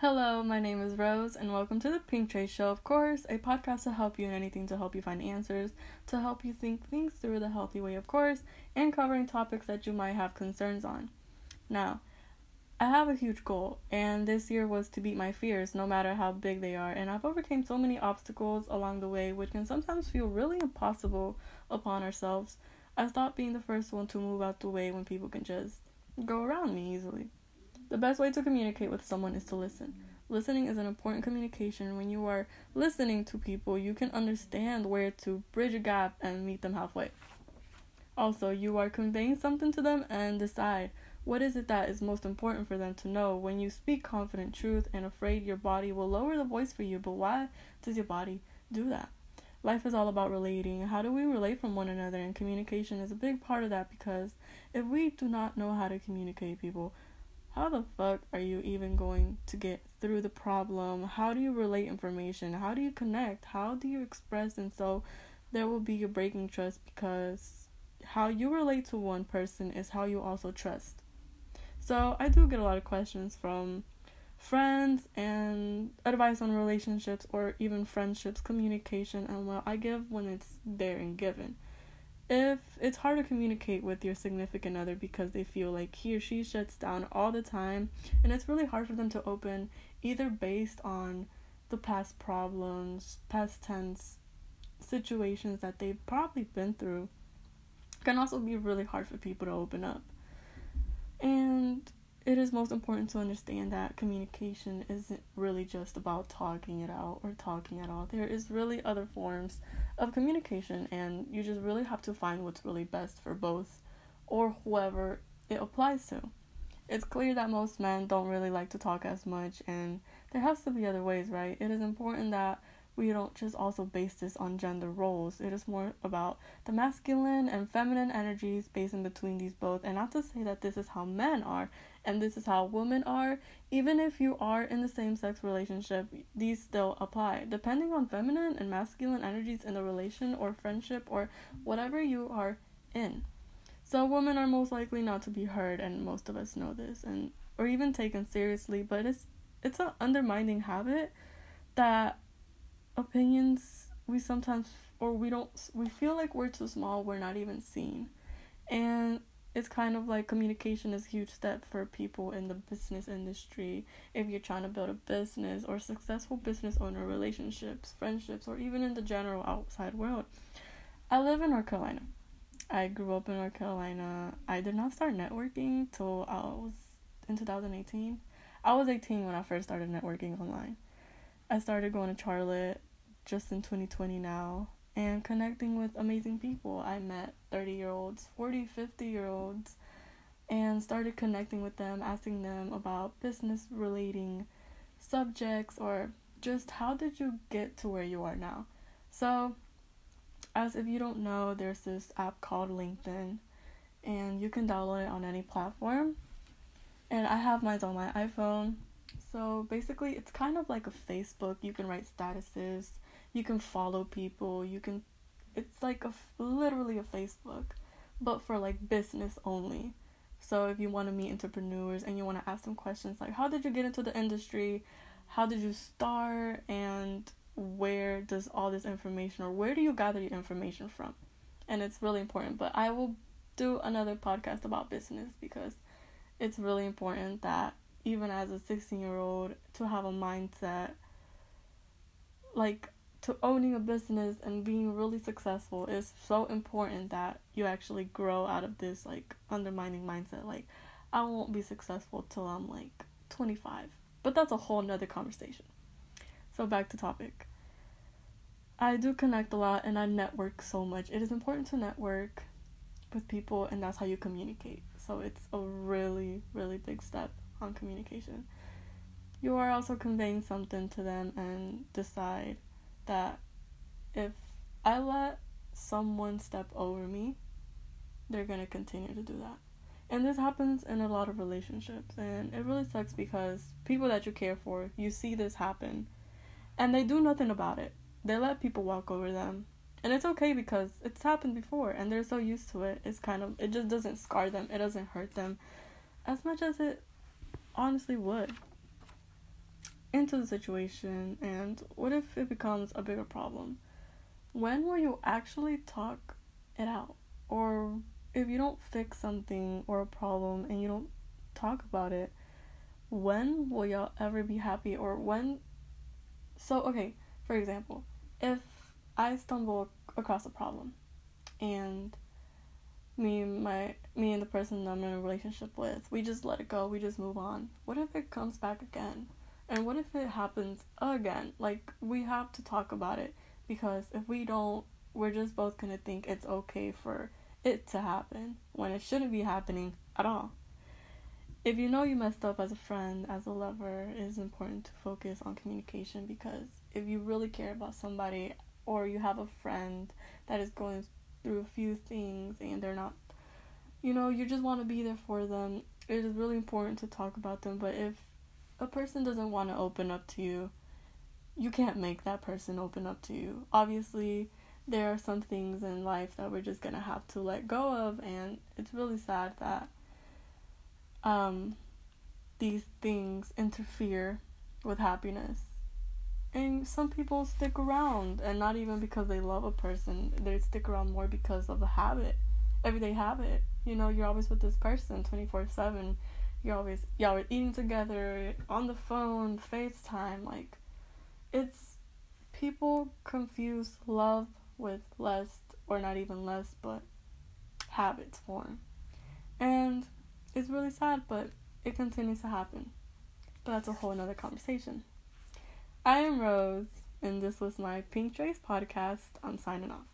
Hello, my name is Rose, and welcome to the Pink Tray Show, of course, a podcast to help you in anything to help you find answers, to help you think things through the healthy way, of course, and covering topics that you might have concerns on. Now, I have a huge goal, and this year was to beat my fears, no matter how big they are, and I've overcame so many obstacles along the way, which can sometimes feel really impossible upon ourselves. I stopped being the first one to move out the way when people can just go around me easily. The best way to communicate with someone is to listen. Listening is an important communication. When you are listening to people, you can understand where to bridge a gap and meet them halfway. Also, you are conveying something to them and decide what is it that is most important for them to know. When you speak confident truth and afraid your body will lower the voice for you, but why does your body do that? Life is all about relating. How do we relate from one another? And communication is a big part of that because if we do not know how to communicate people, how the fuck are you even going to get through the problem? How do you relate information? How do you connect? How do you express? And so there will be a breaking trust because how you relate to one person is how you also trust. So I do get a lot of questions from friends and advice on relationships or even friendships, communication, and what I give when it's there and given if it's hard to communicate with your significant other because they feel like he or she shuts down all the time and it's really hard for them to open either based on the past problems past tense situations that they've probably been through can also be really hard for people to open up. And it is most important to understand that communication isn't really just about talking it out or talking at all. There is really other forms of communication, and you just really have to find what's really best for both or whoever it applies to. It's clear that most men don't really like to talk as much, and there has to be other ways, right? It is important that we don't just also base this on gender roles. It is more about the masculine and feminine energies based in between these both. And not to say that this is how men are and this is how women are. Even if you are in the same sex relationship, these still apply. Depending on feminine and masculine energies in the relation or friendship or whatever you are in. So women are most likely not to be heard and most of us know this and or even taken seriously, but it's it's an undermining habit that opinions we sometimes or we don't we feel like we're too small we're not even seen. And it's kind of like communication is a huge step for people in the business industry. If you're trying to build a business or successful business owner relationships friendships or even in the general outside world. I live in north carolina. I grew up in north carolina. I did not start networking till i was in 2018 i was 18 when i first started networking online. I started going to charlotte just in 2020 now and connecting with amazing people. I met 30 year olds, 40, 50 year olds, and started connecting with them, asking them about business relating subjects or just how did you get to where you are now. So, as if you don't know, there's this app called LinkedIn, and you can download it on any platform. And I have mine on my iPhone. So basically, it's kind of like a Facebook. You can write statuses, you can follow people. You can it's like a literally a facebook but for like business only. So if you want to meet entrepreneurs and you want to ask them questions like how did you get into the industry? How did you start? And where does all this information or where do you gather your information from? And it's really important but i will do another podcast about business because it's really important that even as a 16 year old to have a mindset like to owning a business and being really successful is so important that you actually grow out of this like undermining mindset like i won't be successful till i'm like 25 but that's a whole nother conversation. So back to topic. I do connect a lot and i network so much. It is important to network with people and that's how you communicate. So it's a really really big step on communication. You are also conveying something to them and decide that if I let someone step over me, they're going to continue to do that. And this happens in a lot of relationships. And it really sucks because people that you care for, you see this happen and they do nothing about it. They let people walk over them. And it's okay because it's happened before and they're so used to it. It's kind of, it just doesn't scar them, it doesn't hurt them as much as it honestly would. Into the situation and what if it becomes a bigger problem? When will you actually talk it out? Or if you don't fix something or a problem and you don't talk about it, when will y'all ever be happy? Or when. So, okay, for example, if I stumble across a problem and me my me and the person I'm in a relationship with, we just let it go, we just move on. What if it comes back again? And what if it happens again? Like we have to talk about it because if we don't, we're just both to think it's okay for it to happen when it shouldn't be happening at all. If you know you messed up as a friend, as a lover, it is important to focus on communication because if you really care about somebody or you have a friend that is going through a few things and they're not you know, you just want to be there for them. It is really important to talk about them, but if a person doesn't want to open up to you, you can't make that person open up to you. Obviously, there are some things in life that we're just going to have to let go of and it's really sad that um these things interfere with happiness. And some people stick around and not even because they love a person, they stick around more because of a habit everyday habit. You know, you're always with this person 24 7. You're always, y'all eating together, on the phone, FaceTime. Like, it's people confuse love with lust, or not even lust, but habits form. And it's really sad, but it continues to happen. But that's a whole nother conversation. I am Rose, and this was my Pink Trace podcast. I'm signing off.